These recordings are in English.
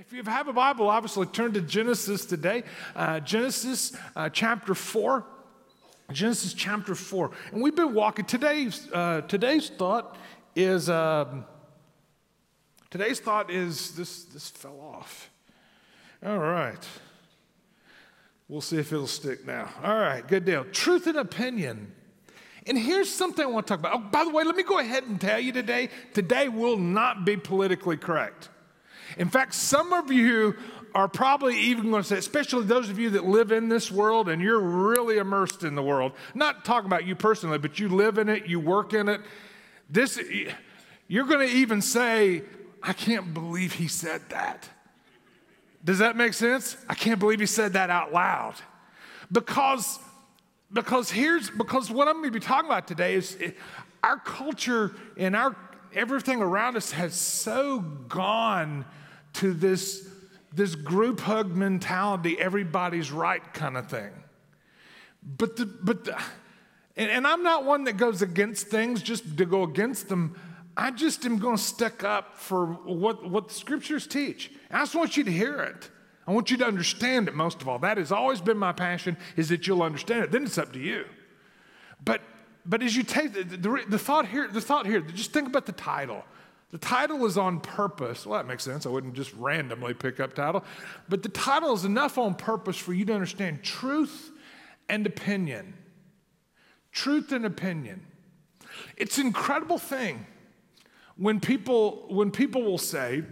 If you have a Bible, obviously turn to Genesis today. Uh, Genesis uh, chapter 4. Genesis chapter 4. And we've been walking. Today's, uh, today's thought is um, today's thought is this, this fell off. All right. We'll see if it'll stick now. All right, good deal. Truth and opinion. And here's something I want to talk about. Oh, by the way, let me go ahead and tell you today today will not be politically correct. In fact, some of you are probably even going to say, especially those of you that live in this world and you're really immersed in the world, not talking about you personally, but you live in it, you work in it. This, you're going to even say, I can't believe he said that. Does that make sense? I can't believe he said that out loud. Because, because here's, because what I'm going to be talking about today is eh, our culture and our, everything around us has so gone to this, this group hug mentality, everybody's right kind of thing. But the, but the, and, and I'm not one that goes against things just to go against them. I just am going to stick up for what, what the scriptures teach. I just want you to hear it. I want you to understand it most of all. That has always been my passion, is that you'll understand it. Then it's up to you. But, but as you take the, the, the thought here, the thought here, just think about the title. The title is on purpose. Well, that makes sense. I wouldn't just randomly pick up title. But the title is enough on purpose for you to understand truth and opinion. Truth and opinion. It's an incredible thing when people, when people will say,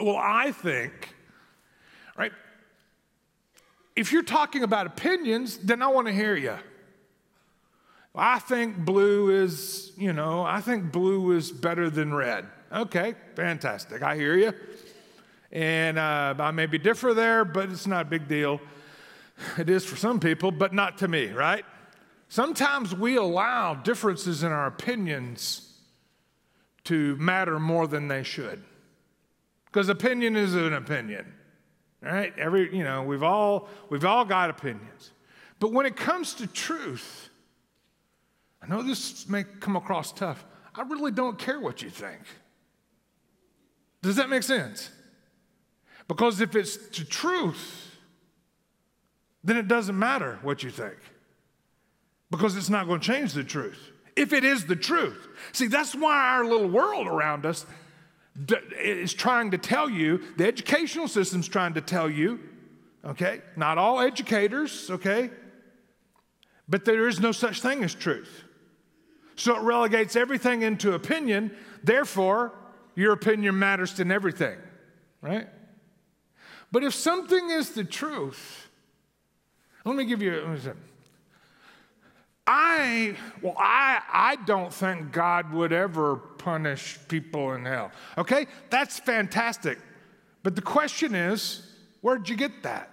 well, I think, right? If you're talking about opinions, then I want to hear you. I think blue is, you know, I think blue is better than red. Okay, fantastic. I hear you. And uh, I may be different there, but it's not a big deal. It is for some people, but not to me, right? Sometimes we allow differences in our opinions to matter more than they should. Because opinion is an opinion. Right? Every, you know, we've all we've all got opinions. But when it comes to truth, I know this may come across tough. I really don't care what you think. Does that make sense? Because if it's the truth, then it doesn't matter what you think. Because it's not going to change the truth. If it is the truth. See, that's why our little world around us is trying to tell you, the educational system's trying to tell you, okay? Not all educators, okay? But there is no such thing as truth. So it relegates everything into opinion. Therefore, your opinion matters in everything, right? But if something is the truth, let me give you. I well, I I don't think God would ever punish people in hell. Okay, that's fantastic. But the question is, where'd you get that?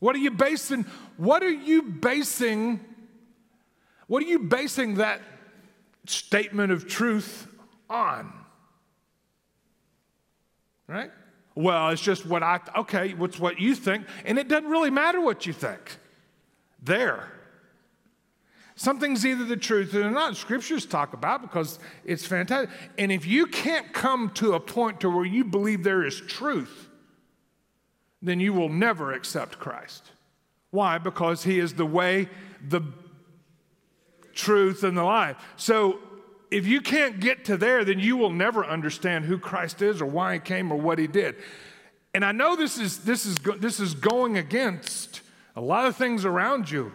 What are you basing? What are you basing what are you basing that statement of truth on? Right? Well, it's just what I, okay, what's what you think, and it doesn't really matter what you think. There. Something's either the truth or not. Scriptures talk about because it's fantastic. And if you can't come to a point to where you believe there is truth, then you will never accept Christ. Why? Because he is the way, the truth, and the life. So if you can't get to there, then you will never understand who Christ is or why he came or what he did. And I know this is, this is, this is going against a lot of things around you.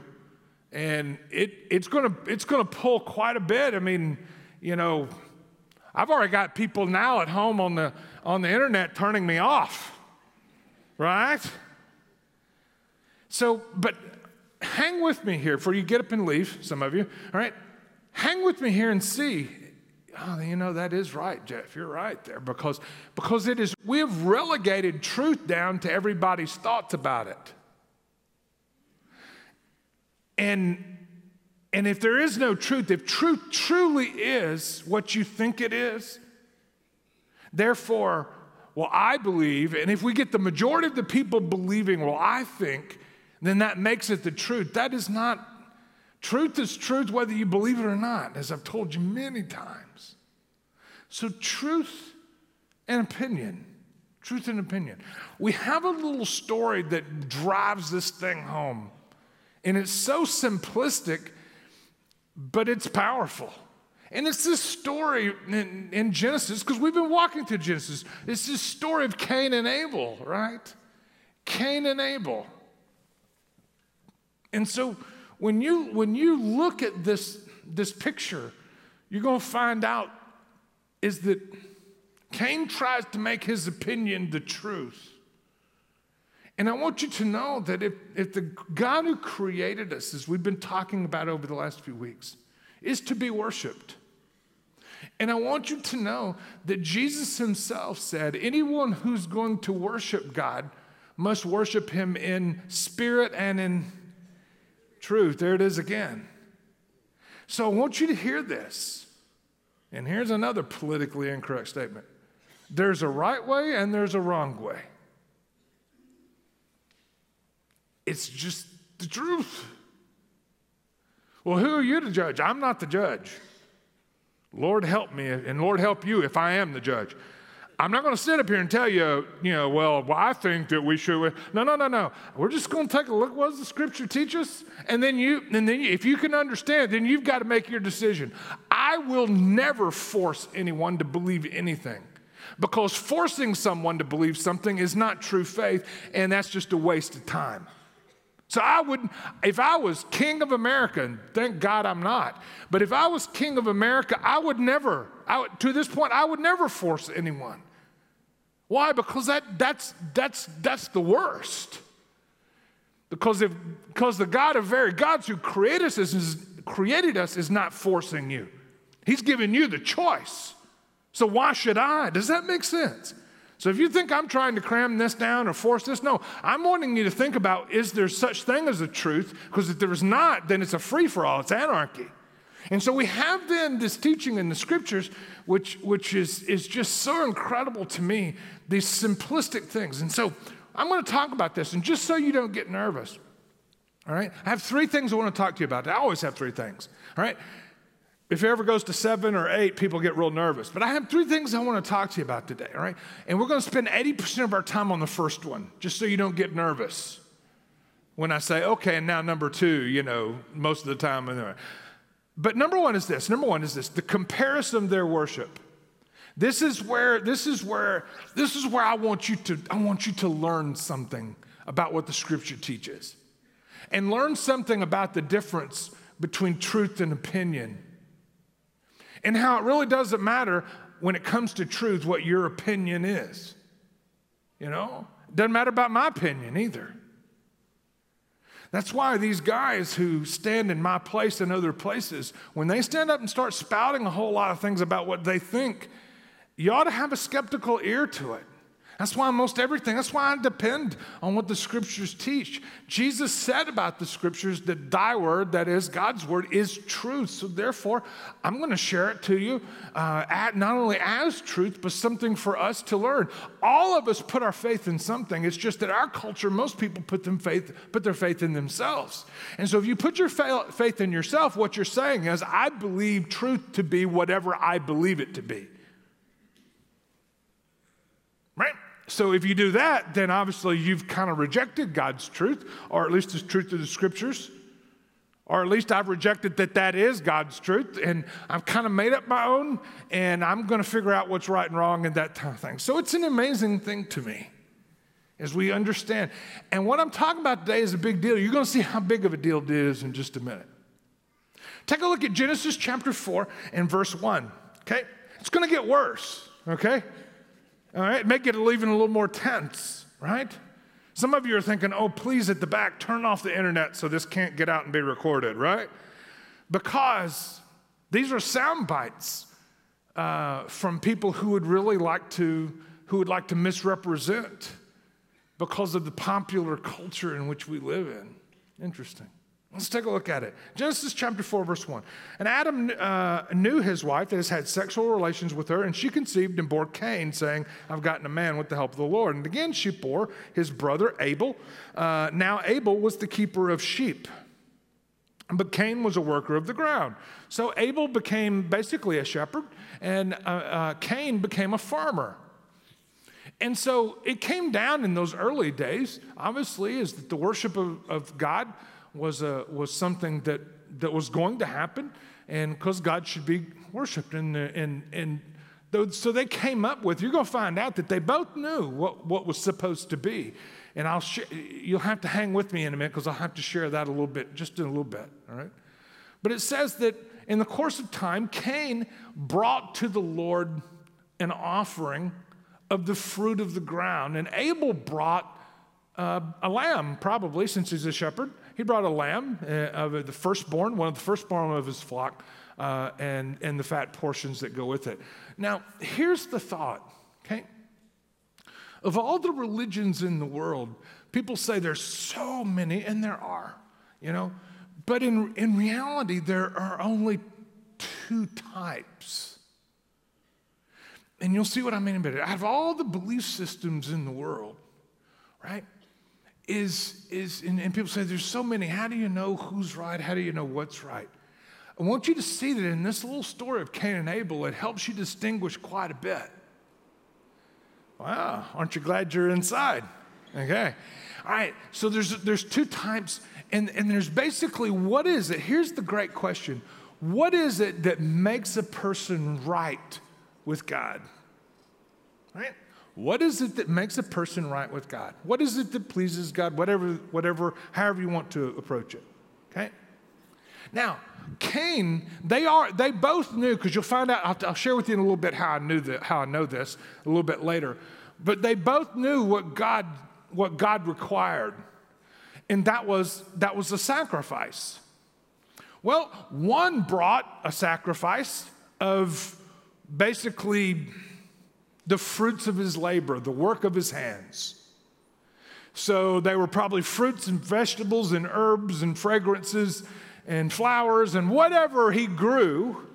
And it, it's going to it's gonna pull quite a bit. I mean, you know, I've already got people now at home on the, on the internet turning me off, right? So, but hang with me here before you get up and leave, some of you, all right? Hang with me here and see. Oh, you know, that is right, Jeff. You're right there because, because it is, we have relegated truth down to everybody's thoughts about it. And, and if there is no truth, if truth truly is what you think it is, therefore, well, I believe, and if we get the majority of the people believing, well, I think, then that makes it the truth. That is not, truth is truth whether you believe it or not, as I've told you many times. So, truth and opinion. Truth and opinion. We have a little story that drives this thing home. And it's so simplistic, but it's powerful. And it's this story in, in Genesis, because we've been walking through Genesis. It's this story of Cain and Abel, right? Cain and Abel. And so when you, when you look at this, this picture, you're going to find out is that Cain tries to make his opinion the truth. And I want you to know that if, if the God who created us, as we've been talking about over the last few weeks, is to be worshiped, and I want you to know that Jesus himself said, anyone who's going to worship God must worship him in spirit and in truth. There it is again. So I want you to hear this. And here's another politically incorrect statement there's a right way and there's a wrong way. It's just the truth. Well, who are you to judge? I'm not the judge. Lord help me, and Lord help you if I am the judge. I'm not going to sit up here and tell you, you know, well, well, I think that we should. No, no, no, no. We're just going to take a look. What does the Scripture teach us? And then you, and then if you can understand, then you've got to make your decision. I will never force anyone to believe anything, because forcing someone to believe something is not true faith, and that's just a waste of time. So I would, if I was king of America, and thank God I'm not, but if I was king of America, I would never, I to this point, I would never force anyone. Why? Because that, that's, that's, that's the worst. Because, if, because the God of very gods who created us, is, created us is not forcing you. He's giving you the choice. So why should I? Does that make sense? So if you think I'm trying to cram this down or force this, no, I'm wanting you to think about is there such thing as a truth? Because if there is not, then it's a free for all, it's anarchy. And so we have then this teaching in the scriptures, which, which is, is just so incredible to me, these simplistic things. And so I'm going to talk about this, and just so you don't get nervous, all right, I have three things I want to talk to you about. I always have three things, all right? If it ever goes to seven or eight, people get real nervous. But I have three things I want to talk to you about today, all right? And we're going to spend 80% of our time on the first one, just so you don't get nervous. When I say, okay, and now number two, you know, most of the time. But number one is this number one is this the comparison of their worship. This is where, this is where, this is where I want you to, I want you to learn something about what the scripture teaches. And learn something about the difference between truth and opinion and how it really doesn't matter when it comes to truth what your opinion is. You know, doesn't matter about my opinion either. That's why these guys who stand in my place and other places, when they stand up and start spouting a whole lot of things about what they think, you ought to have a skeptical ear to it. That's why most everything, that's why I depend on what the scriptures teach. Jesus said about the scriptures that thy word, that is God's word, is truth. So therefore, I'm going to share it to you uh, at, not only as truth, but something for us to learn. All of us put our faith in something. It's just that our culture, most people put, them faith, put their faith in themselves. And so if you put your faith in yourself, what you're saying is, I believe truth to be whatever I believe it to be. Right? So if you do that, then obviously you've kind of rejected God's truth, or at least the truth of the scriptures. Or at least I've rejected that that is God's truth, and I've kind of made up my own, and I'm going to figure out what's right and wrong and that kind of thing. So it's an amazing thing to me as we understand. And what I'm talking about today is a big deal. You're going to see how big of a deal it is in just a minute. Take a look at Genesis chapter 4 and verse 1, okay? It's going to get worse, okay? All right, make it even a little more tense, right? Some of you are thinking, oh, please at the back, turn off the internet so this can't get out and be recorded, right? Because these are sound bites uh, from people who would really like to, who would like to misrepresent because of the popular culture in which we live in. Interesting. Let's take a look at it. Genesis chapter 4, verse 1. And Adam uh, knew his wife that has had sexual relations with her, and she conceived and bore Cain, saying, I've gotten a man with the help of the Lord. And again she bore his brother Abel. Uh, now Abel was the keeper of sheep, but Cain was a worker of the ground. So Abel became basically a shepherd, and uh, uh Cain became a farmer. And so it came down in those early days, obviously, is that the worship of, of God was, a, was something that, that was going to happen, and because God should be worshiped. And, and, and so they came up with, you're going to find out that they both knew what, what was supposed to be. And I'll sh- you'll have to hang with me in a minute because I'll have to share that a little bit, just in a little bit, all right? But it says that in the course of time, Cain brought to the Lord an offering of the fruit of the ground. And Abel brought uh, a lamb, probably, since he's a shepherd. He brought a lamb uh, of the firstborn, one of the firstborn of his flock, uh, and, and the fat portions that go with it. Now, here's the thought, okay? Of all the religions in the world, people say there's so many, and there are, you know, but in, in reality, there are only two types and you'll see what I mean about it. Out of all the belief systems in the world, right, is, is and, and people say there's so many. How do you know who's right? How do you know what's right? I want you to see that in this little story of Cain and Abel, it helps you distinguish quite a bit. Wow, aren't you glad you're inside? Okay. All right, so there's, there's two types, and, and there's basically what is it? Here's the great question What is it that makes a person right with God. Right? What is it that makes a person right with God? What is it that pleases God? Whatever, whatever, however you want to approach it. Okay? Now, Cain, they are, they both knew, because you'll find out, I'll, I'll, share with you in a little bit how I knew that, how I know this a little bit later. But they both knew what God, what God required. And that was that was a sacrifice. Well, one brought a sacrifice of basically the fruits of his labor, the work of his hands. So they were probably fruits and vegetables and herbs and fragrances and flowers and whatever he grew,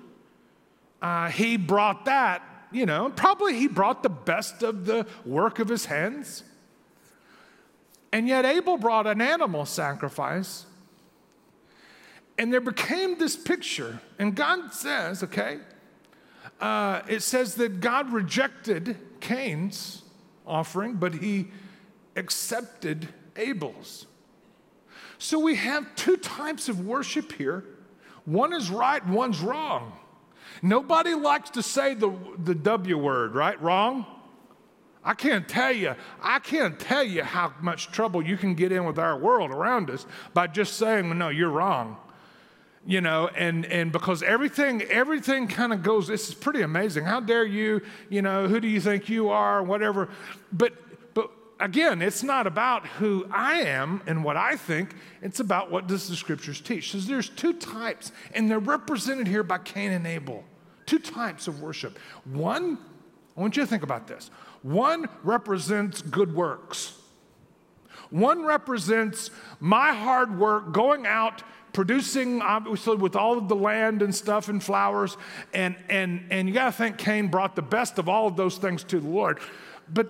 uh, he brought that, you know, probably he brought the best of the work of his hands. And yet Abel brought an animal sacrifice. And there became this picture. And God says, okay, uh, it says that God rejected Cain's offering, but he accepted Abel's. So we have two types of worship here one is right, one's wrong. Nobody likes to say the, the W word, right? Wrong? I can't tell you, I can't tell you how much trouble you can get in with our world around us by just saying, no, you're wrong you know and and because everything everything kind of goes this is pretty amazing. How dare you you know who do you think you are whatever. But but again it's not about who i am and what i think. It's about what does the scriptures teach. So there's two types and they're represented here by cain and abel. Two types of worship. One i want you to think about this. One represents good works. One represents my hard work going out producing obviously with all of the land and stuff and flowers. And and and you got to think cain brought the best of all of those things to the lord. But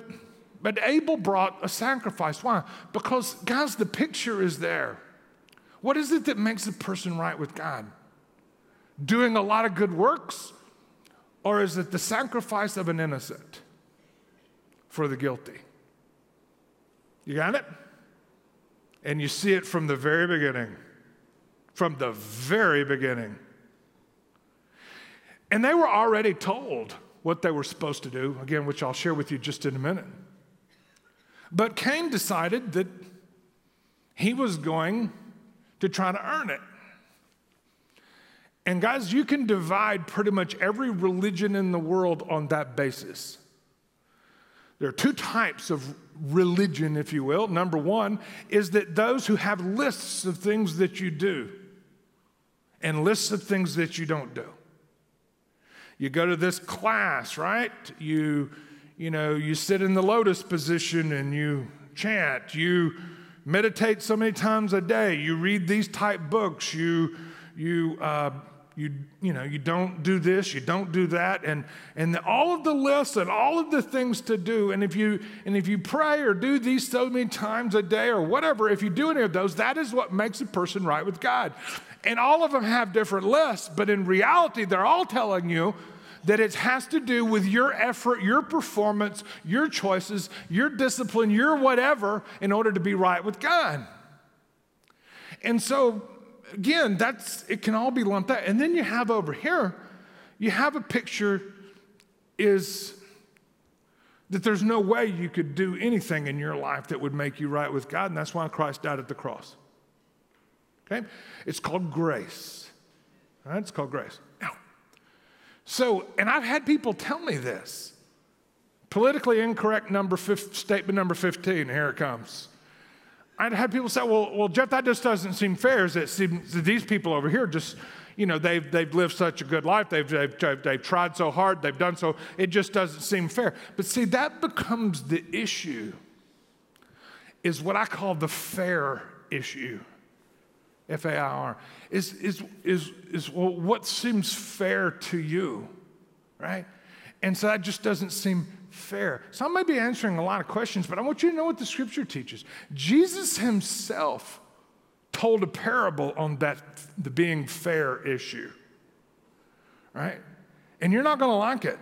but abel brought a sacrifice. Why? Because guys the picture is there. What is it that makes a person right with god? Doing a lot of good works or is it the sacrifice of an innocent for the guilty? You got it? And you see it from the very beginning from the very beginning. And they were already told what they were supposed to do, again, which I'll share with you just in a minute. But Cain decided that he was going to try to earn it. And guys, you can divide pretty much every religion in the world on that basis. There are two types of religion, if you will. Number one is that those who have lists of things that you do and lists the things that you don't do. You go to this class, right? You, you know, you sit in the lotus position and you chant. You meditate so many times a day. You read these type books. You, you, uh, you, you know, you don't do this, you don't do that, and, and all of the lists and all of the things to do. And if you and if you pray or do these so many times a day or whatever, if you do any of those, that is what makes a person right with God. And all of them have different lists, but in reality, they're all telling you that it has to do with your effort, your performance, your choices, your discipline, your whatever in order to be right with God. And so, again, that's it can all be lumped out. And then you have over here, you have a picture is that there's no way you could do anything in your life that would make you right with God, and that's why Christ died at the cross. Okay? It's called grace. All right? It's called grace. Now, so, and I've had people tell me this. Politically incorrect number statement number 15, here it comes. I'd had people say, well, well, Jeff, that just doesn't seem fair. Is it seems these people over here just, you know, they've, they've lived such a good life. They've, they've, they've tried so hard. They've done so. It just doesn't seem fair. But see, that becomes the issue, is what I call the fair issue. F A I R, is, is, is, is well, what seems fair to you, right? And so that just doesn't seem fair. So I may be answering a lot of questions, but I want you to know what the scripture teaches. Jesus himself told a parable on that the being fair issue. Right? And you're not going to like it,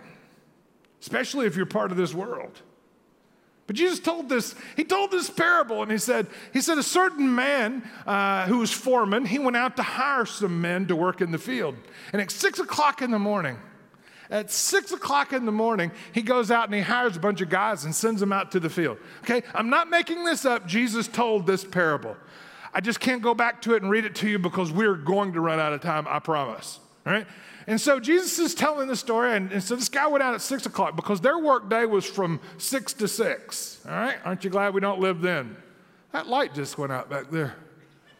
especially if you're part of this world. But Jesus told this, he told this parable and he said, he said, a certain man uh, who was foreman, he went out to hire some men to work in the field. And at six o'clock in the morning, at six o'clock in the morning, he goes out and he hires a bunch of guys and sends them out to the field. Okay, I'm not making this up. Jesus told this parable. I just can't go back to it and read it to you because we're going to run out of time, I promise. All right? And so Jesus is telling the story, and, and, so this guy went out at six o'clock because their work day was from six to six. All right? Aren't you glad we don't live then? That light just went out back there,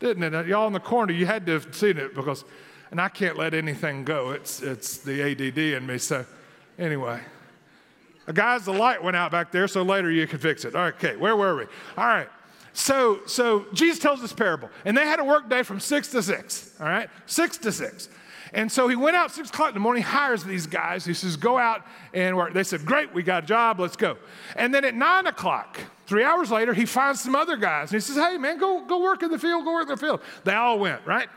didn't it? Y'all in the corner, you had to have seen it because and I can't let anything go. It's, it's the ADD in me. So, anyway. Guys, the light went out back there, so later you can fix it. All right, okay, where were we? All right. So, so Jesus tells this parable, and they had a work day from six to six. All right, six to six. And so he went out six o'clock in the morning, hires these guys. He says, "Go out and work." They said, "Great, we got a job. Let's go." And then at nine o'clock, three hours later, he finds some other guys, and he says, "Hey, man, go go work in the field. Go work in the field." They all went right.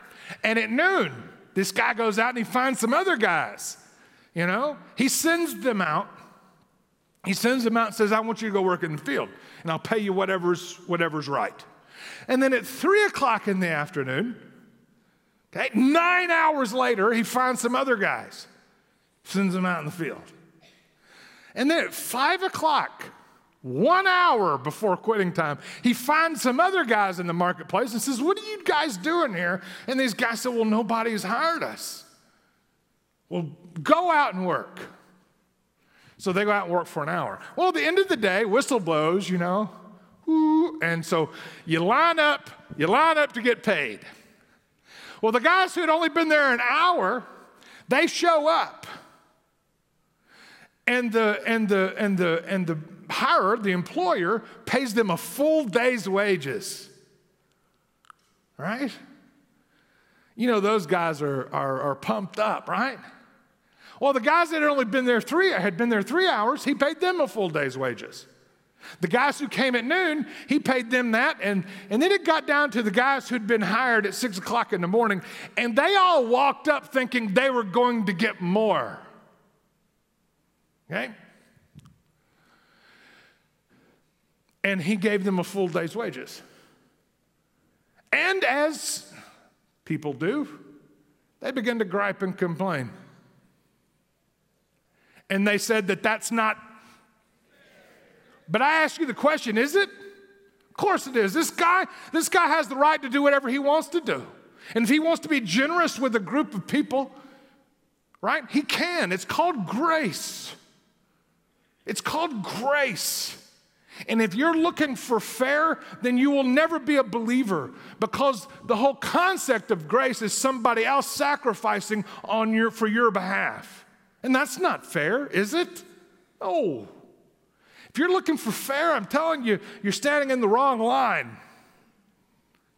And at noon, this guy goes out and he finds some other guys. You know, he sends them out. He sends them out and says, I want you to go work in the field, and I'll pay you whatever's, whatever's right. And then at three o'clock in the afternoon, okay, nine hours later, he finds some other guys, sends them out in the field. And then at five o'clock, one hour before quitting time, he finds some other guys in the marketplace and says, What are you guys doing here? And these guys said, Well, nobody's hired us. Well, go out and work. So they go out and work for an hour. Well, at the end of the day, whistle blows, you know. and so you line up, you line up to get paid. Well, the guys who had only been there an hour, they show up. And the and the and the and the hirer, the employer, pays them a full day's wages. Right? You know, those guys are, are, are pumped up, right? Well, the guys that had only been there three, had been there three hours, he paid them a full day's wages. The guys who came at noon, he paid them that. And, and then it got down to the guys who'd been hired at six o'clock in the morning, and they all walked up thinking they were going to get more. Okay? And he gave them a full day's wages. And as people do, they began to gripe and complain. And they said that that's not. But I ask you the question is it? Of course it is. This guy, this guy has the right to do whatever he wants to do. And if he wants to be generous with a group of people, right, he can. It's called grace. It's called grace. And if you're looking for fair, then you will never be a believer because the whole concept of grace is somebody else sacrificing on your, for your behalf. And that's not fair, is it? No. If you're looking for fair, I'm telling you, you're standing in the wrong line.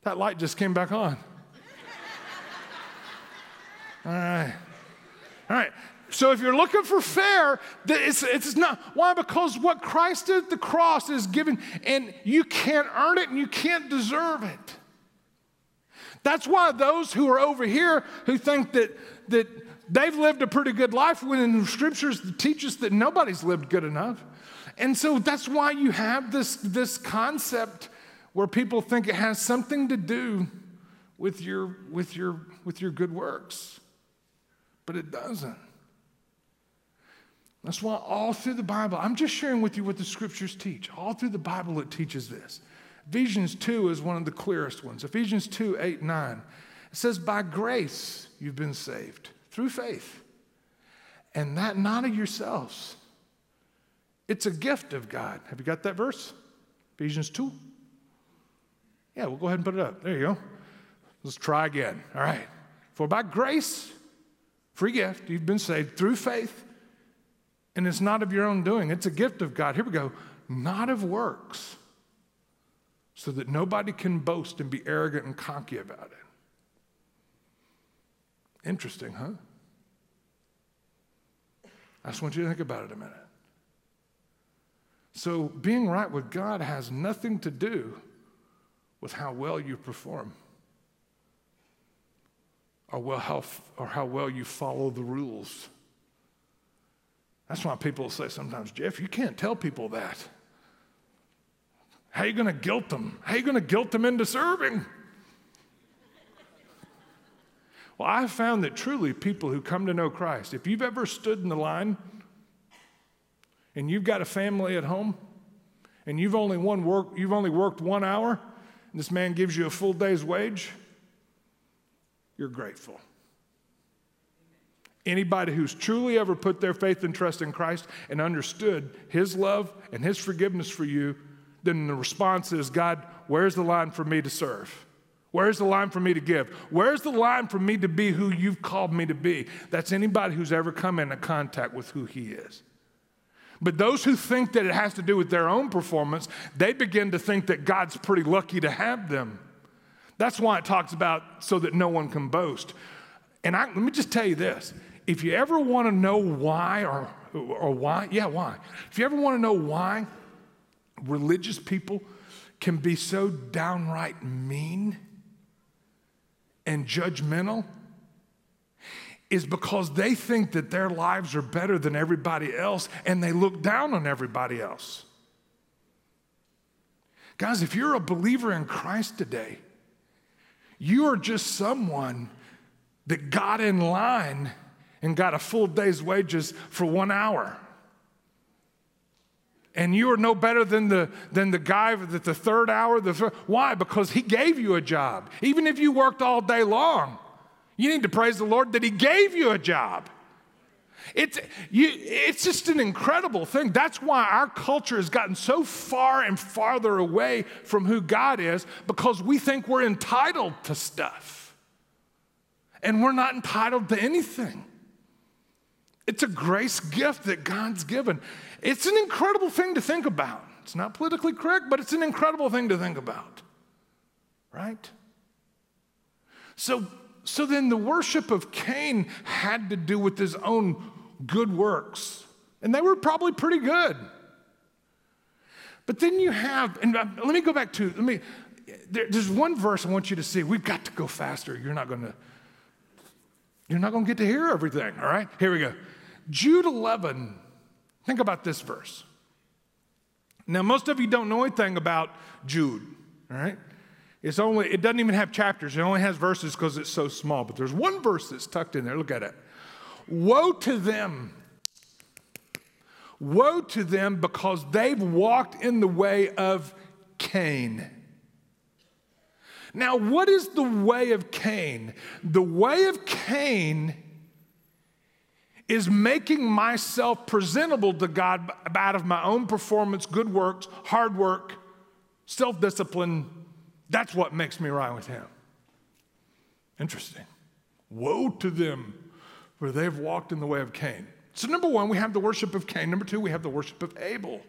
That light just came back on. All right. All right. So if you're looking for fair, it's, it's not. Why? Because what Christ did at the cross is given, and you can't earn it and you can't deserve it. That's why those who are over here who think that, that they've lived a pretty good life when in the scriptures teach us that nobody's lived good enough. And so that's why you have this, this concept where people think it has something to do with your, with your, with your good works. But it doesn't. That's why all through the Bible, I'm just sharing with you what the scriptures teach. All through the Bible, it teaches this. Ephesians 2 is one of the clearest ones. Ephesians 2 8, 9. It says, By grace you've been saved through faith, and that not of yourselves. It's a gift of God. Have you got that verse? Ephesians 2. Yeah, we'll go ahead and put it up. There you go. Let's try again. All right. For by grace, free gift, you've been saved through faith, and it's not of your own doing, it's a gift of God. Here we go. Not of works so that nobody can boast and be arrogant and cocky about it. Interesting, huh? I just want you to think about it a minute. So, being right with God has nothing to do with how well you perform or, well how, or how well you follow the rules. That's why people say sometimes, Jeff, you can't tell people that. How are you going to guilt them? How are you going to guilt them into serving? Well, I've found that truly people who come to know Christ, if you've ever stood in the line and you've got a family at home and you've only, one work, you've only worked one hour and this man gives you a full day's wage, you're grateful. Anybody who's truly ever put their faith and trust in Christ and understood his love and his forgiveness for you then the response is God, where's the line for me to serve? Where's the line for me to give? Where's the line for me to be who you've called me to be? That's anybody who's ever come into contact with who he is. But those who think that it has to do with their own performance, they begin to think that God's pretty lucky to have them. That's why it talks about so that no one can boast. And I, let me just tell you this if you ever want to know why, or, or why, yeah, why? If you ever want to know why religious people can be so downright mean and judgmental is because they think that their lives are better than everybody else and they look down on everybody else. Guys, if you're a believer in Christ today, you are just someone that got in line and got a full day's wages for one hour and you are no better than the, than the guy that the third hour. The why? Because he gave you a job. Even if you worked all day long, you need to praise the Lord that he gave you a job. It's, you, it's just an incredible thing. That's why our culture has gotten so far and farther away from who God is because we think we're entitled to stuff. And we're not entitled to anything. It's a grace gift that God's given. It's an incredible thing to think about. It's not politically correct, but it's an incredible thing to think about. Right? So, so then the worship of Cain had to do with his own good works. And they were probably pretty good. But then you have, and uh, let me go back to, let me, there, there's one verse I want you to see. We've got to go faster. You're not going to, you're not going to get to hear everything, all right? Here we go. Jude 11 Think about this verse. Now, most of you don't know anything about Jude, all right? It's only, it doesn't even have chapters, it only has verses because it's so small. But there's one verse that's tucked in there. Look at it. Woe to them. Woe to them because they've walked in the way of Cain. Now, what is the way of Cain? The way of Cain is making myself presentable to God out of my own performance, good works, hard work, self discipline. That's what makes me right with Him. Interesting. Woe to them, for they've walked in the way of Cain. So, number one, we have the worship of Cain. Number two, we have the worship of Abel.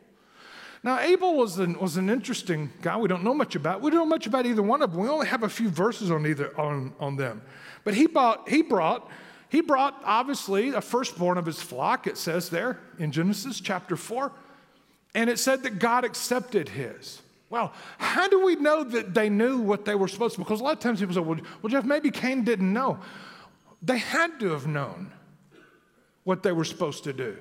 Now, Abel was an, was an interesting guy we don't know much about. We don't know much about either one of them. We only have a few verses on, either, on, on them. But he, bought, he brought he brought, obviously, a firstborn of his flock, it says there in Genesis chapter 4. And it said that God accepted his. Well, how do we know that they knew what they were supposed to? Because a lot of times people say, well, well, Jeff, maybe Cain didn't know. They had to have known what they were supposed to do.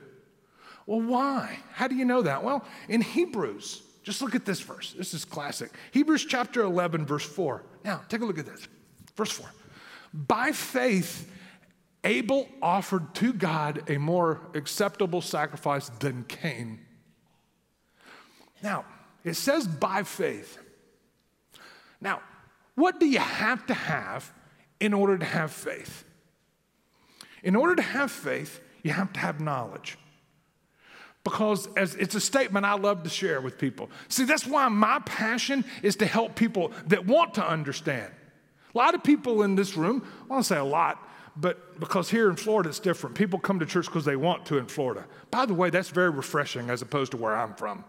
Well, why? How do you know that? Well, in Hebrews, just look at this verse. This is classic. Hebrews chapter 11, verse 4. Now, take a look at this. Verse 4. By faith, Abel offered to God a more acceptable sacrifice than Cain. Now, it says by faith. Now, what do you have to have in order to have faith? In order to have faith, you have to have knowledge. Because as it's a statement I love to share with people. See, that's why my passion is to help people that want to understand. A lot of people in this room, I want to say a lot, but because here in Florida it's different. People come to church because they want to in Florida. By the way, that's very refreshing as opposed to where I'm from.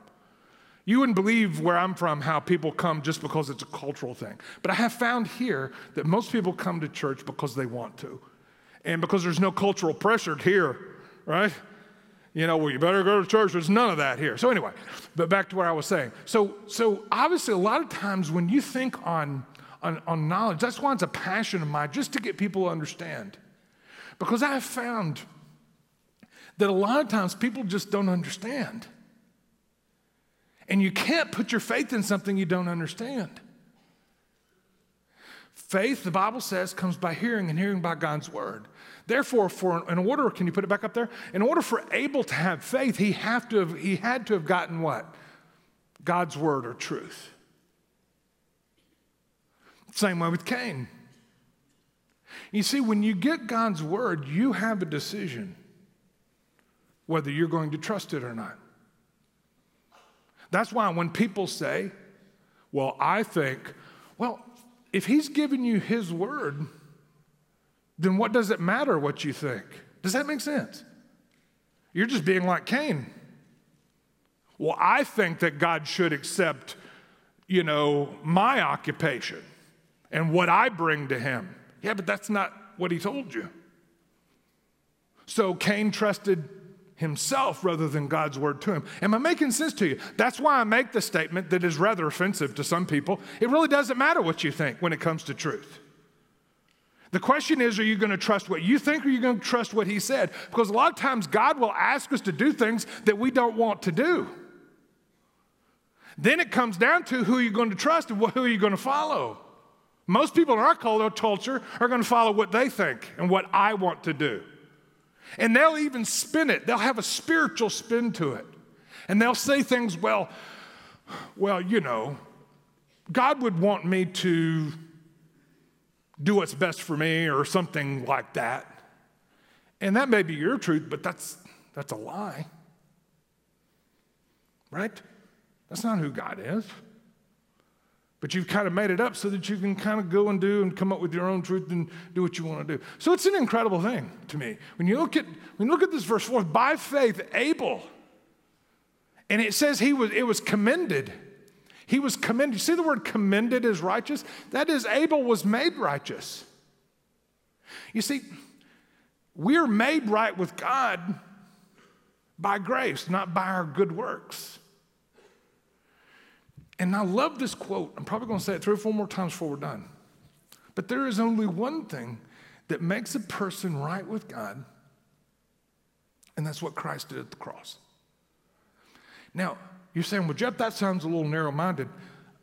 You wouldn't believe where I'm from how people come just because it's a cultural thing. But I have found here that most people come to church because they want to. And because there's no cultural pressure here, right? You know, well, you better go to church. There's none of that here. So anyway, but back to what I was saying. So, so obviously, a lot of times when you think on, on, on knowledge, that's why it's a passion of mine, just to get people to understand. Because I have found that a lot of times people just don't understand. And you can't put your faith in something you don't understand. Faith, the Bible says, comes by hearing and hearing by God's word. Therefore, for in order, can you put it back up there? In order for Abel to have faith, he, have to have, he had to have gotten what? God's word or truth. Same way with Cain. You see, when you get God's word, you have a decision whether you're going to trust it or not. That's why when people say, well, I think, well, if he's given you his word, then what does it matter what you think? Does that make sense? You're just being like Cain. Well, I think that God should accept, you know, my occupation and what I bring to him. Yeah, but that's not what he told you. So Cain trusted himself rather than God's word to him. Am I making sense to you? That's why I make the statement that is rather offensive to some people. It really doesn't matter what you think when it comes to truth. The question is, are you going to trust what you think or are you going to trust what he said? Because a lot of times God will ask us to do things that we don't want to do. Then it comes down to who you're going to trust and who you're going to follow. Most people in our culture are going to follow what they think and what I want to do. And they'll even spin it, they'll have a spiritual spin to it. And they'll say things, well, well, you know, God would want me to do what's best for me or something like that. And that may be your truth, but that's, that's a lie. Right? That's not who God is. But you've kind of made it up so that you can kind of go and do and come up with your own truth and do what you want to do. So it's an incredible thing to me. When you look at when you look at this verse 4, by faith, Abel, and it says he was it was commended. He was commended. You see the word commended as righteous? That is, Abel was made righteous. You see, we're made right with God by grace, not by our good works. And I love this quote. I'm probably going to say it three or four more times before we're done. But there is only one thing that makes a person right with God, and that's what Christ did at the cross. Now, you're saying, well, Jeff, that sounds a little narrow minded.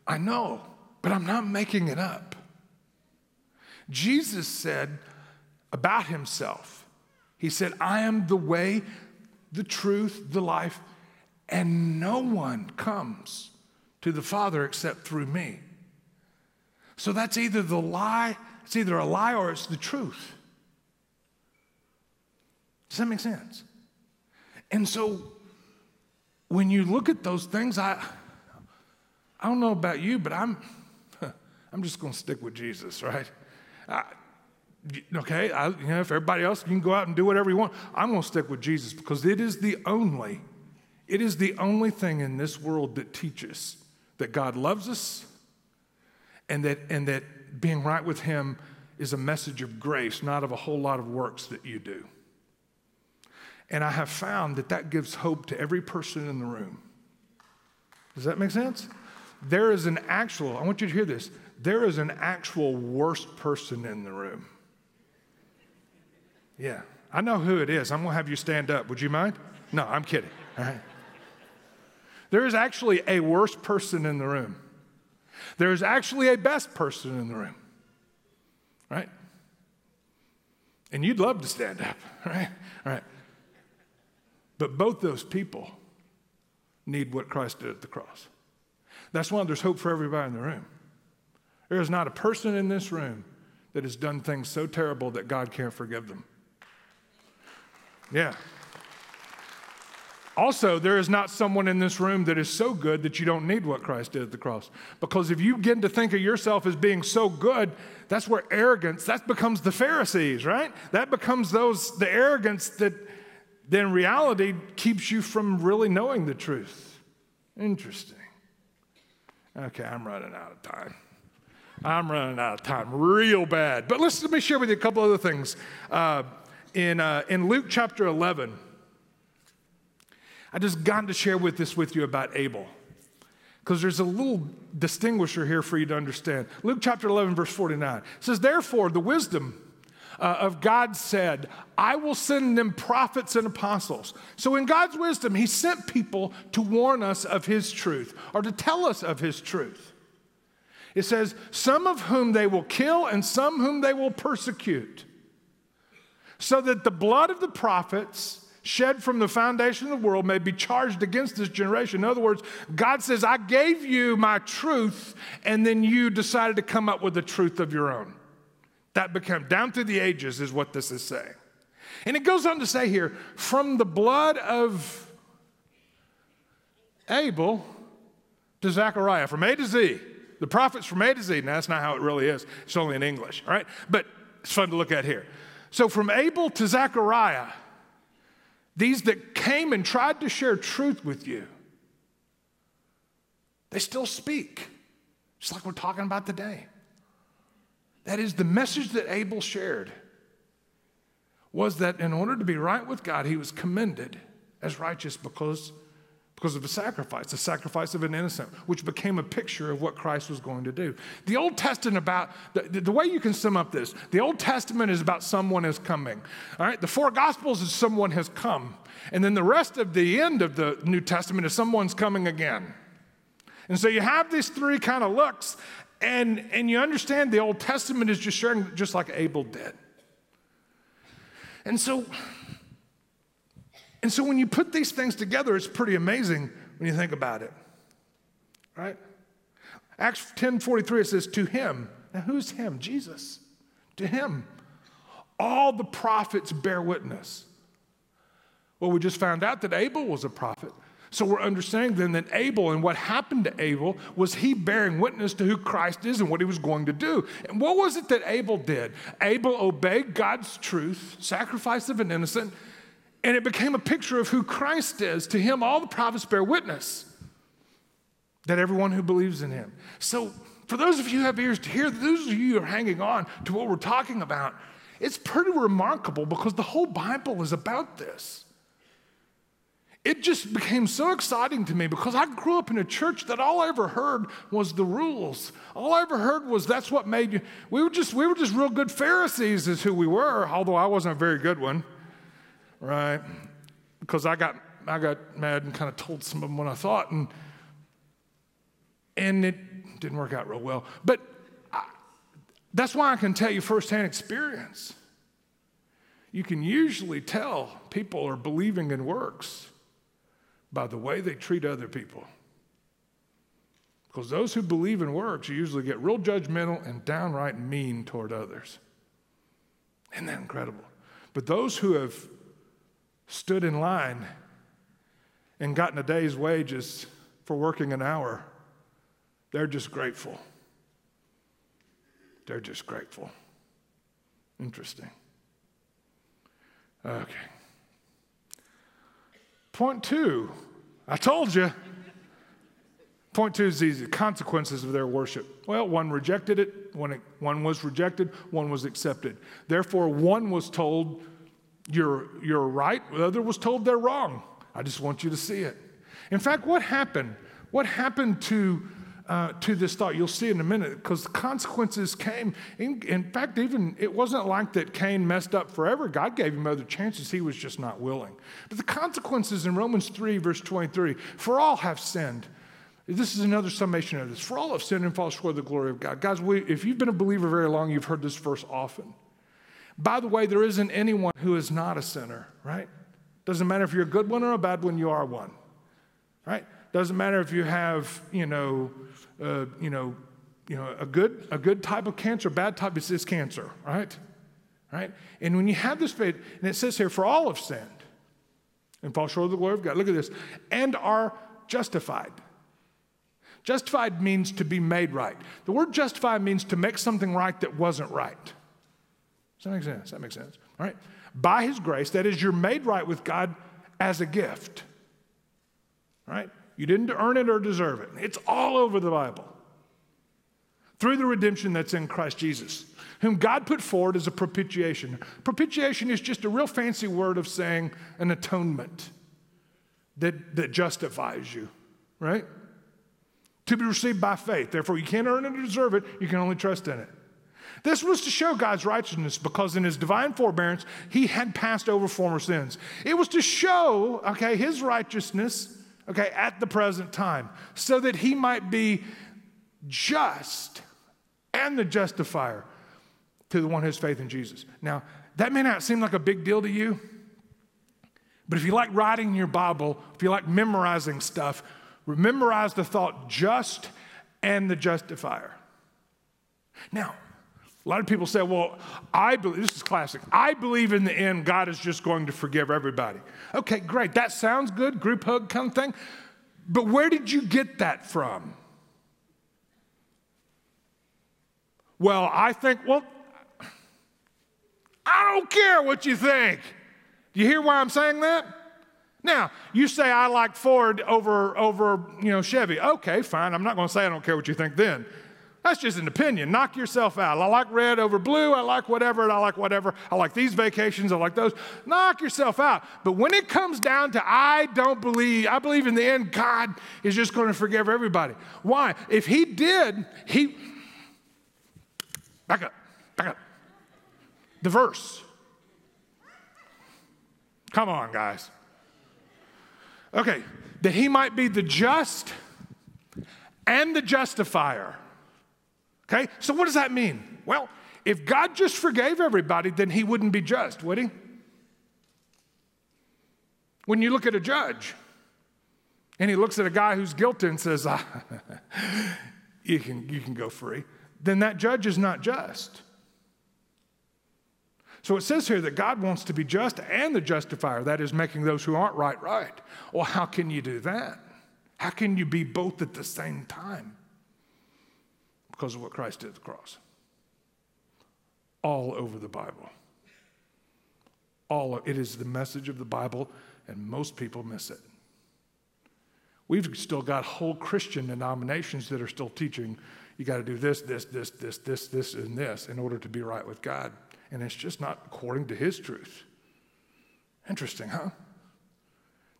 I know, but I'm not making it up. Jesus said about himself, He said, I am the way, the truth, the life, and no one comes to the Father except through me. So that's either the lie, it's either a lie or it's the truth. Does that make sense? And so when you look at those things, I, I don't know about you, but I'm, I'm just going to stick with Jesus, right? I, okay, I, you know, if everybody else can go out and do whatever you want, I'm going to stick with Jesus because it is the only, it is the only thing in this world that teaches that God loves us and that, and that being right with Him is a message of grace, not of a whole lot of works that you do. And I have found that that gives hope to every person in the room. Does that make sense? there is an actual, I want you to hear this, there is an actual worst person in the room. Yeah, I know who it is. I'm to have you stand up. Would you mind? No, I'm kidding. All right. There is actually a worse person in the room. There is actually a best person in the room. Right? And you'd love to stand up, right? Right. But both those people need what Christ did at the cross. That's why there's hope for everybody in the room. There is not a person in this room that has done things so terrible that God can't forgive them. Yeah. Also, there is not someone in this room that is so good that you don't need what Christ did at the cross. Because if you begin to think of yourself as being so good, that's where arrogance, that becomes the Pharisees, right? That becomes those, the arrogance that then reality keeps you from really knowing the truth. Interesting. Okay, I'm running out of time. I'm running out of time real bad. But let's, let me share with you a couple other things. Uh, in, uh, in Luke chapter 11, I just got to share with this with you about Abel. Because there's a little distinguisher here for you to understand. Luke chapter 11, verse 49 says, Therefore, the wisdom uh, of God said, I will send them prophets and apostles. So, in God's wisdom, He sent people to warn us of His truth or to tell us of His truth. It says, Some of whom they will kill and some whom they will persecute, so that the blood of the prophets shed from the foundation of the world may be charged against this generation. In other words, God says, I gave you my truth, and then you decided to come up with the truth of your own. That became down through the ages, is what this is saying. And it goes on to say here, from the blood of Abel to Zechariah, from A to Z. The prophets from A to Z. Now, that's not how it really is. It's only in English, all right? But it's fun to look at here. So, from Abel to Zechariah, these that came and tried to share truth with you, they still speak, just like we're talking about today. That is, the message that Abel shared was that in order to be right with God, he was commended as righteous because, because of a sacrifice, the sacrifice of an innocent, which became a picture of what Christ was going to do. The Old Testament about, the, the way you can sum up this, the Old Testament is about someone is coming. All right, the four Gospels is someone has come. And then the rest of the end of the New Testament is someone's coming again. And so you have these three kind of looks, and, and you understand the Old Testament is just sharing just like Abel did. And so, and so when you put these things together, it's pretty amazing when you think about it. Right? Acts 10:43 it says, to him. Now who's him? Jesus. To him. All the prophets bear witness. Well, we just found out that Abel was a prophet. So we're understanding then that Abel and what happened to Abel was he bearing witness to who Christ is and what he was going to do. And what was it that Abel did? Abel obeyed God's truth, sacrifice of an innocent, and it became a picture of who Christ is. To him, all the prophets bear witness that everyone who believes in him. So, for those of you who have ears to hear, those of you who are hanging on to what we're talking about, it's pretty remarkable because the whole Bible is about this it just became so exciting to me because I grew up in a church that all I ever heard was the rules. All I ever heard was that's what made you. We were just we were just real good Pharisees, is who we were. Although I wasn't a very good one, right? Because I got I got mad and kind of told some of them what I thought, and and it didn't work out real well. But I, that's why I can tell you firsthand experience. You can usually tell people are believing in works by the way they treat other people. Because those who believe in works usually get real judgmental and downright mean toward others. Isn't that incredible? But those who have stood in line and gotten a day's wages for working an hour, they're just grateful. They're just grateful. Interesting. Okay. Point two, I told you. Point two is these consequences of their worship. Well, one rejected it, one, one was rejected, one was accepted. Therefore, one was told, you're, you're right, the other was told they're wrong. I just want you to see it. In fact, what happened? What happened to uh, to this thought. You'll see in a minute because the consequences came. In, in, fact, even it wasn't like that Cain messed up forever. God gave him other chances. He was just not willing. But the consequences in Romans 3, verse 23 for all have sinned. This is another summation of this. For all have sinned and fall short of the glory of God. Guys, we, if you've been a believer very long, you've heard this verse often. By the way, there isn't anyone who is not a sinner, right? Doesn't matter if you're a good one or a bad one, you are one, right? Doesn't matter if you have, you know, uh, you know, you know, a good, a good type of cancer, bad type is this cancer, right? Right? And when you have this faith, and it says here, for all have sinned and fall short of the glory of God. Look at this, and are justified. Justified means to be made right. The word justified means to make something right that wasn't right. Does that make sense? That makes sense. All right. By his grace, that is, you're made right with God as a gift. Right? You didn't earn it or deserve it. It's all over the Bible. Through the redemption that's in Christ Jesus, whom God put forward as a propitiation. Propitiation is just a real fancy word of saying an atonement that, that justifies you, right? To be received by faith. Therefore, you can't earn it or deserve it, you can only trust in it. This was to show God's righteousness because in his divine forbearance, he had passed over former sins. It was to show, okay, his righteousness okay, at the present time, so that he might be just and the justifier to the one who has faith in Jesus. Now, that may not seem like a big deal to you, but if you like writing your Bible, if you like memorizing stuff, memorize the thought just and the justifier. Now, a lot of people say, well, I believe, this is classic, I believe in the end God is just going to forgive everybody. Okay, great. That sounds good, group hug kind of thing. But where did you get that from? Well, I think, well, I don't care what you think. Do you hear why I'm saying that? Now, you say I like Ford over, over you know, Chevy. Okay, fine. I'm not going to say I don't care what you think then. That's just an opinion. Knock yourself out. I like red over blue. I like whatever, and I like whatever. I like these vacations. I like those. Knock yourself out. But when it comes down to I don't believe, I believe in the end, God is just going to forgive everybody. Why? If He did, He. Back up. Back up. The verse. Come on, guys. Okay, that He might be the just and the justifier Okay, so what does that mean? Well, if God just forgave everybody, then he wouldn't be just, would he? When you look at a judge and he looks at a guy who's guilty and says, ah, you, can, you can go free, then that judge is not just. So it says here that God wants to be just and the justifier, that is, making those who aren't right, right. Well, how can you do that? How can you be both at the same time? Because of what Christ did at the cross. All over the Bible. All of, it is the message of the Bible, and most people miss it. We've still got whole Christian denominations that are still teaching you got to do this, this, this, this, this, this, and this in order to be right with God. And it's just not according to His truth. Interesting, huh?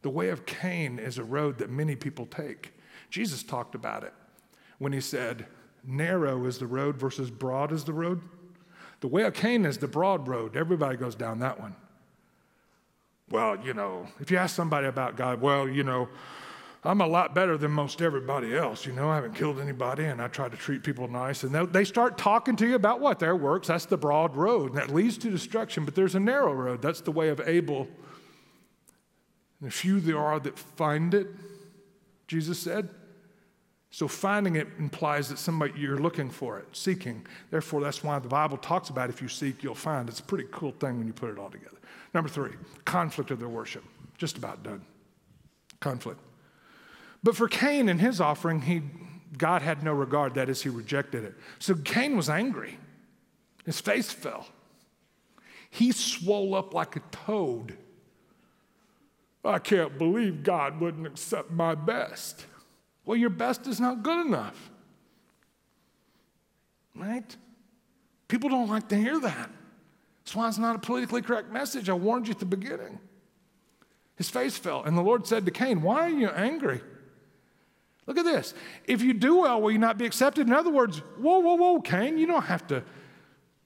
The way of Cain is a road that many people take. Jesus talked about it when He said, narrow is the road versus broad is the road. The way of Cain is the broad road. Everybody goes down that one. Well, you know, if you ask somebody about God, well, you know, I'm a lot better than most everybody else. You know, I haven't killed anybody and I try to treat people nice. And they start talking to you about what? Their works. That's the broad road. And that leads to destruction. But there's a narrow road. That's the way of Abel. And few there are that find it, Jesus said. So finding it implies that somebody you're looking for it, seeking. Therefore, that's why the Bible talks about if you seek, you'll find. It's a pretty cool thing when you put it all together. Number three, conflict of their worship. Just about done. Conflict. But for Cain and his offering, he, God had no regard, that is, he rejected it. So Cain was angry. His face fell. He swole up like a toad. I can't believe God wouldn't accept my best. Well, your best is not good enough. Right? People don't like to hear that. That's why it's not a politically correct message. I warned you at the beginning. His face fell, and the Lord said to Cain, Why are you angry? Look at this. If you do well, will you not be accepted? In other words, whoa, whoa, whoa, Cain, you don't have to,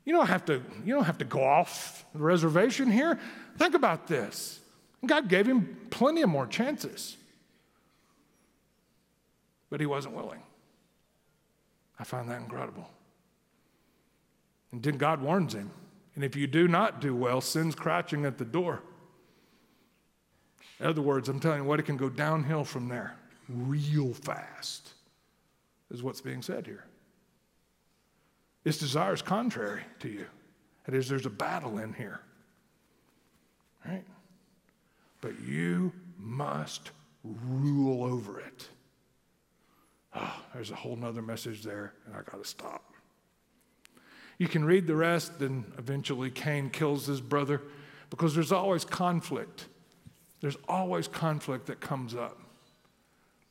you don't have to, you don't have to go off the reservation here. Think about this. God gave him plenty of more chances. But he wasn't willing. I find that incredible. And then God warns him. And if you do not do well, sin's crouching at the door. In other words, I'm telling you what, it can go downhill from there real fast, is what's being said here. Its desire is contrary to you. That is, there's a battle in here. Right? But you must rule over it. Oh, there's a whole nother message there, and I got to stop. You can read the rest, and eventually Cain kills his brother because there's always conflict. There's always conflict that comes up.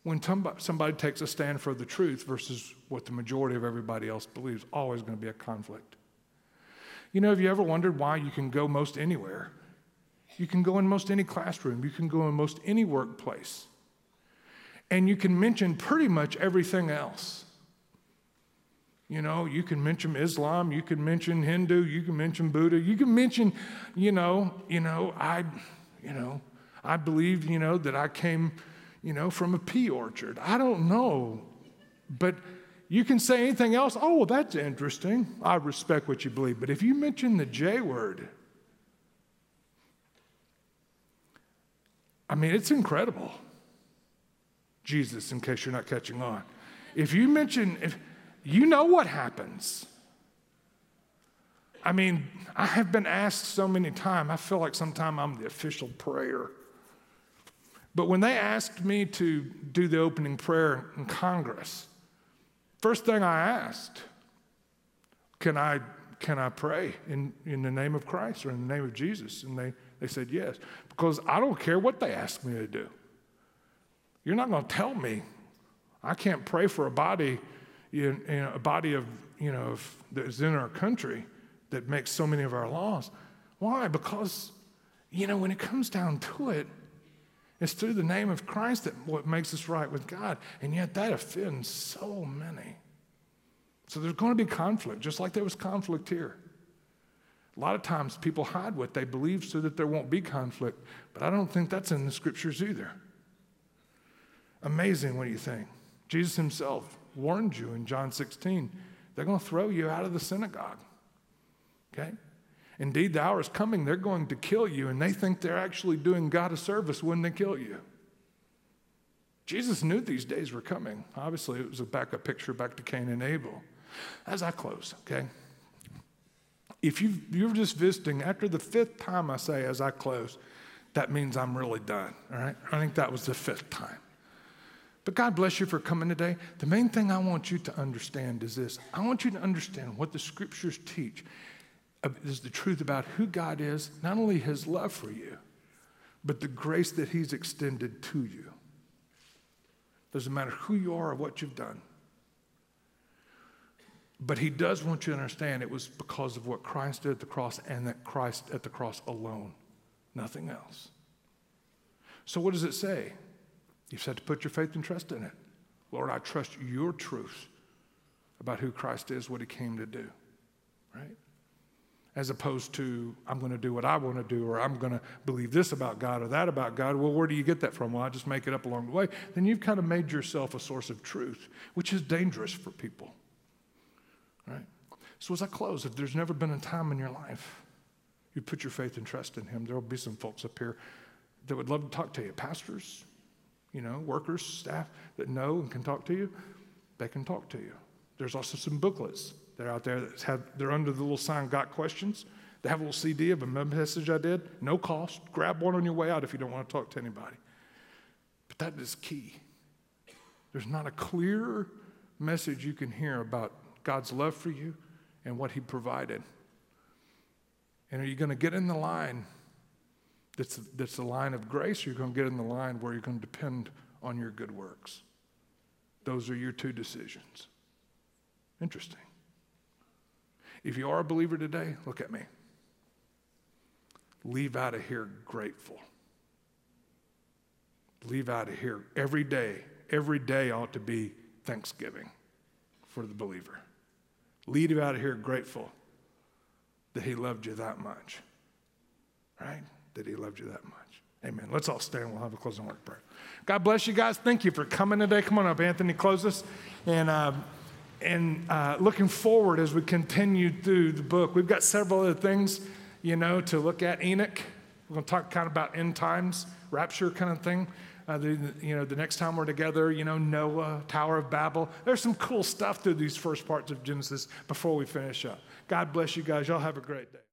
When somebody takes a stand for the truth versus what the majority of everybody else believes, always going to be a conflict. You know, have you ever wondered why you can go most anywhere? You can go in most any classroom, you can go in most any workplace, and you can mention pretty much everything else. You know, you can mention Islam, you can mention Hindu, you can mention Buddha, you can mention, you know, you know, I, you know, I believe, you know, that I came, you know, from a pea orchard. I don't know. But you can say anything else. Oh, well, that's interesting. I respect what you believe. But if you mention the J word, I mean, it's incredible. Jesus, in case you're not catching on. If you mention, if you know what happens. I mean, I have been asked so many times, I feel like sometimes I'm the official prayer. But when they asked me to do the opening prayer in Congress, first thing I asked, can I, can I pray in, in the name of Christ or in the name of Jesus? And they, they said yes, because I don't care what they ask me to do. You're not going to tell me I can't pray for a body, you know, a body of, you know, that is in our country that makes so many of our laws. Why? Because, you know, when it comes down to it, it's through the name of Christ that what makes us right with God. And yet that offends so many. So there's going to be conflict, just like there was conflict here. A lot of times people hide what they believe so that there won't be conflict, but I don't think that's in the scriptures either. Amazing what do you think. Jesus himself warned you in John 16 they're going to throw you out of the synagogue. Okay? Indeed, the hour is coming, they're going to kill you, and they think they're actually doing God a service when they kill you. Jesus knew these days were coming. Obviously, it was a backup picture back to Cain and Abel. As I close, okay? If you you're just visiting, after the fifth time I say as I close, that means I'm really done, all right? I think that was the fifth time. But God bless you for coming today. The main thing I want you to understand is this I want you to understand what the scriptures teach is the truth about who God is, not only his love for you, but the grace that he's extended to you. Doesn't matter who you are or what you've done. But he does want you to understand it was because of what Christ did at the cross and that Christ at the cross alone, nothing else. So, what does it say? You've said to put your faith and trust in it. Lord, I trust your truth about who Christ is, what he came to do, right? as opposed to I'm going to do what I want to do or I'm going to believe this about God or that about God. Well, where do you get that from? Well, I just make it up along the way. Then you've kind of made yourself a source of truth, which is dangerous for people. Right? So as I close, if there's never been a time in your life you put your faith and trust in Him, there will be some folks up here that would love to talk to you. Pastors, you know, workers, staff that know and can talk to you, they can talk to you. There's also some booklets that are out there that have, they're under the little sign, Got Questions. They have a little CD of a message I did, no cost. Grab one on your way out if you don't want to talk to anybody. But that is key. There's not a clearer message you can hear about God's love for you and what He provided. And are you going to get in the line that's, that's the line of grace, you're going to get in the line where you're going to depend on your good works? Those are your two decisions. Interesting. If you are a believer today, look at me. Leave out of here grateful. Leave out of here every day every day ought to be thanksgiving for the believer. Leave out of here grateful that he loved you that much. Right? That he loved you that much. Amen. Let's all stand. We'll have a closing word prayer. God bless you guys. Thank you for coming today. Come on up, Anthony. Close us. And, uh, and uh, looking forward as we continue through the book. We've got several other things, you know, to look at. Enoch. We're going to talk kind of about end times, rapture kind of thing. Uh, the, you know, the next time we're together, you know, Noah, Tower of Babel. There's some cool stuff through these first parts of Genesis before we finish up. God bless you guys. Y'all have a great day.